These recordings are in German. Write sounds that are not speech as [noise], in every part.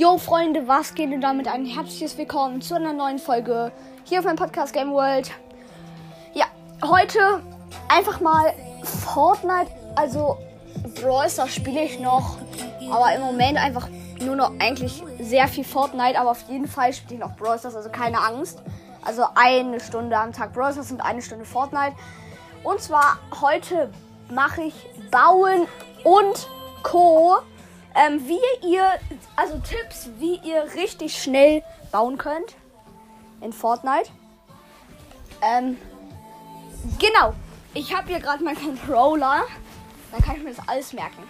Yo Freunde, was geht denn damit? Ein herzliches Willkommen zu einer neuen Folge hier auf meinem Podcast Game World. Ja, heute einfach mal Fortnite, also Brawl spiele ich noch, aber im Moment einfach nur noch eigentlich sehr viel Fortnite, aber auf jeden Fall spiele ich noch Brawl also keine Angst. Also eine Stunde am Tag Brawl und eine Stunde Fortnite. Und zwar heute mache ich Bauen und Co ähm, wie ihr, also Tipps, wie ihr richtig schnell bauen könnt in Fortnite. Ähm, genau. Ich habe hier gerade meinen Controller. Dann kann ich mir das alles merken.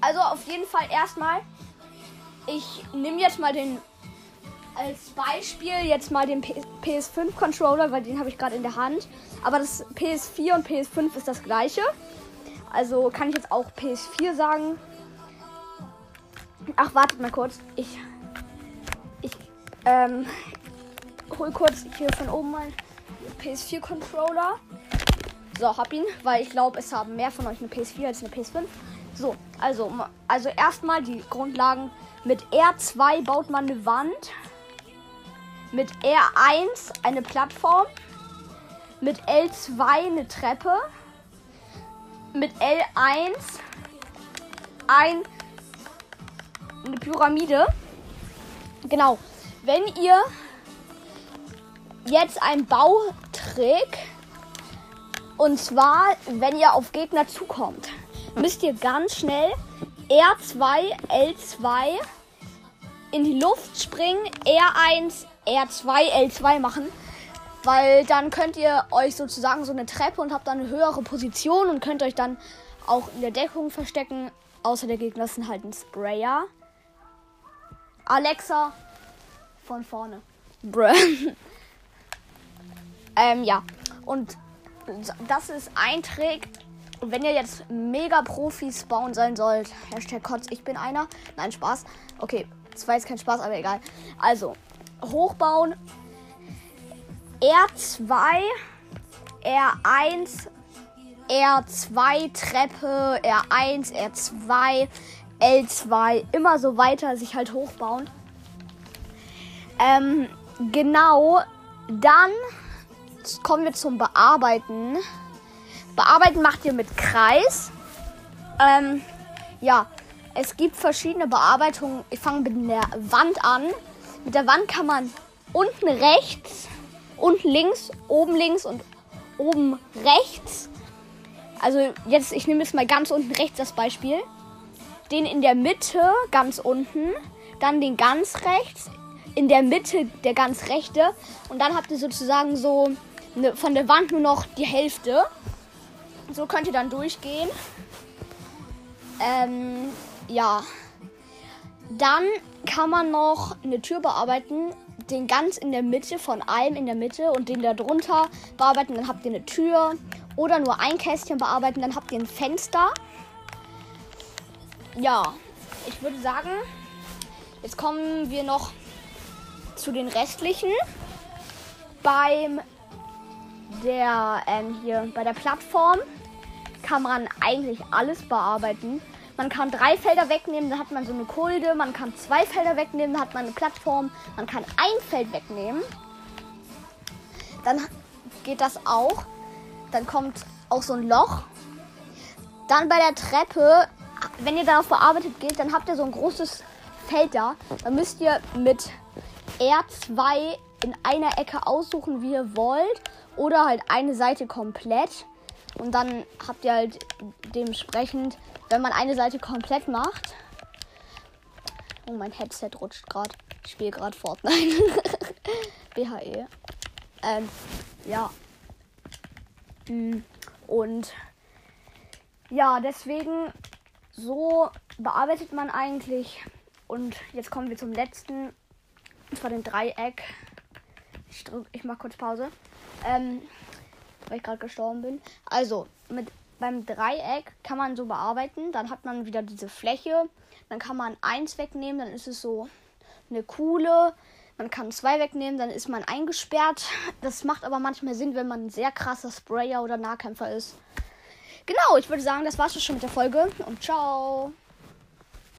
Also auf jeden Fall erstmal, ich nehme jetzt mal den als Beispiel jetzt mal den PS5 Controller, weil den habe ich gerade in der Hand. Aber das PS4 und PS5 ist das gleiche. Also kann ich jetzt auch PS4 sagen. Ach, wartet mal kurz. Ich. Ich. Ähm. Hol kurz hier von oben mal PS4-Controller. So, hab ihn, weil ich glaube, es haben mehr von euch eine PS4 als eine PS5. So, also, also erstmal die Grundlagen. Mit R2 baut man eine Wand. Mit R1 eine Plattform. Mit L2 eine Treppe mit L1 ein, eine Pyramide. Genau. Wenn ihr jetzt ein Bautrick und zwar, wenn ihr auf Gegner zukommt, müsst ihr ganz schnell R2, L2 in die Luft springen, R1, R2, L2 machen. Weil dann könnt ihr euch sozusagen so eine Treppe und habt dann eine höhere Position und könnt euch dann auch in der Deckung verstecken. Außer der Gegner sind halt ein Sprayer. Alexa von vorne. Bruh. [laughs] ähm, ja. Und das ist ein Trick. Und wenn ihr jetzt mega Profis bauen sein sollt, Hashtag Kotz, ich bin einer. Nein, Spaß. Okay, das war jetzt kein Spaß, aber egal. Also, hochbauen, R2, R1, R2 Treppe, R1, R2, L2, immer so weiter sich halt hochbauen. Ähm, genau, dann kommen wir zum Bearbeiten. Bearbeiten macht ihr mit Kreis. Ähm, ja, es gibt verschiedene Bearbeitungen. Ich fange mit der Wand an. Mit der Wand kann man unten rechts unten links, oben links und oben rechts. Also jetzt, ich nehme jetzt mal ganz unten rechts das Beispiel. Den in der Mitte, ganz unten. Dann den ganz rechts. In der Mitte der ganz rechte. Und dann habt ihr sozusagen so eine, von der Wand nur noch die Hälfte. So könnt ihr dann durchgehen. Ähm, ja. Dann kann man noch eine Tür bearbeiten den ganz in der Mitte von allem in der Mitte und den da drunter bearbeiten, dann habt ihr eine Tür. Oder nur ein Kästchen bearbeiten, dann habt ihr ein Fenster. Ja, ich würde sagen, jetzt kommen wir noch zu den restlichen. Beim der ähm, hier bei der Plattform kann man eigentlich alles bearbeiten. Man kann drei Felder wegnehmen, dann hat man so eine Kulde. Man kann zwei Felder wegnehmen, dann hat man eine Plattform. Man kann ein Feld wegnehmen. Dann geht das auch. Dann kommt auch so ein Loch. Dann bei der Treppe, wenn ihr darauf bearbeitet geht, dann habt ihr so ein großes Feld da. Dann müsst ihr mit R2 in einer Ecke aussuchen, wie ihr wollt. Oder halt eine Seite komplett. Und dann habt ihr halt dementsprechend wenn man eine Seite komplett macht. Oh, mein Headset rutscht gerade. Ich spiele gerade Fortnite. [laughs] BHE. Ähm, ja. Mm, und ja, deswegen so bearbeitet man eigentlich. Und jetzt kommen wir zum letzten. Und zwar den Dreieck. Ich, ich mach kurz Pause. Ähm, weil ich gerade gestorben bin. Also, mit beim Dreieck kann man so bearbeiten. Dann hat man wieder diese Fläche. Dann kann man eins wegnehmen, dann ist es so eine Kuhle. Man kann zwei wegnehmen, dann ist man eingesperrt. Das macht aber manchmal Sinn, wenn man ein sehr krasser Sprayer oder Nahkämpfer ist. Genau, ich würde sagen, das war's schon mit der Folge und ciao.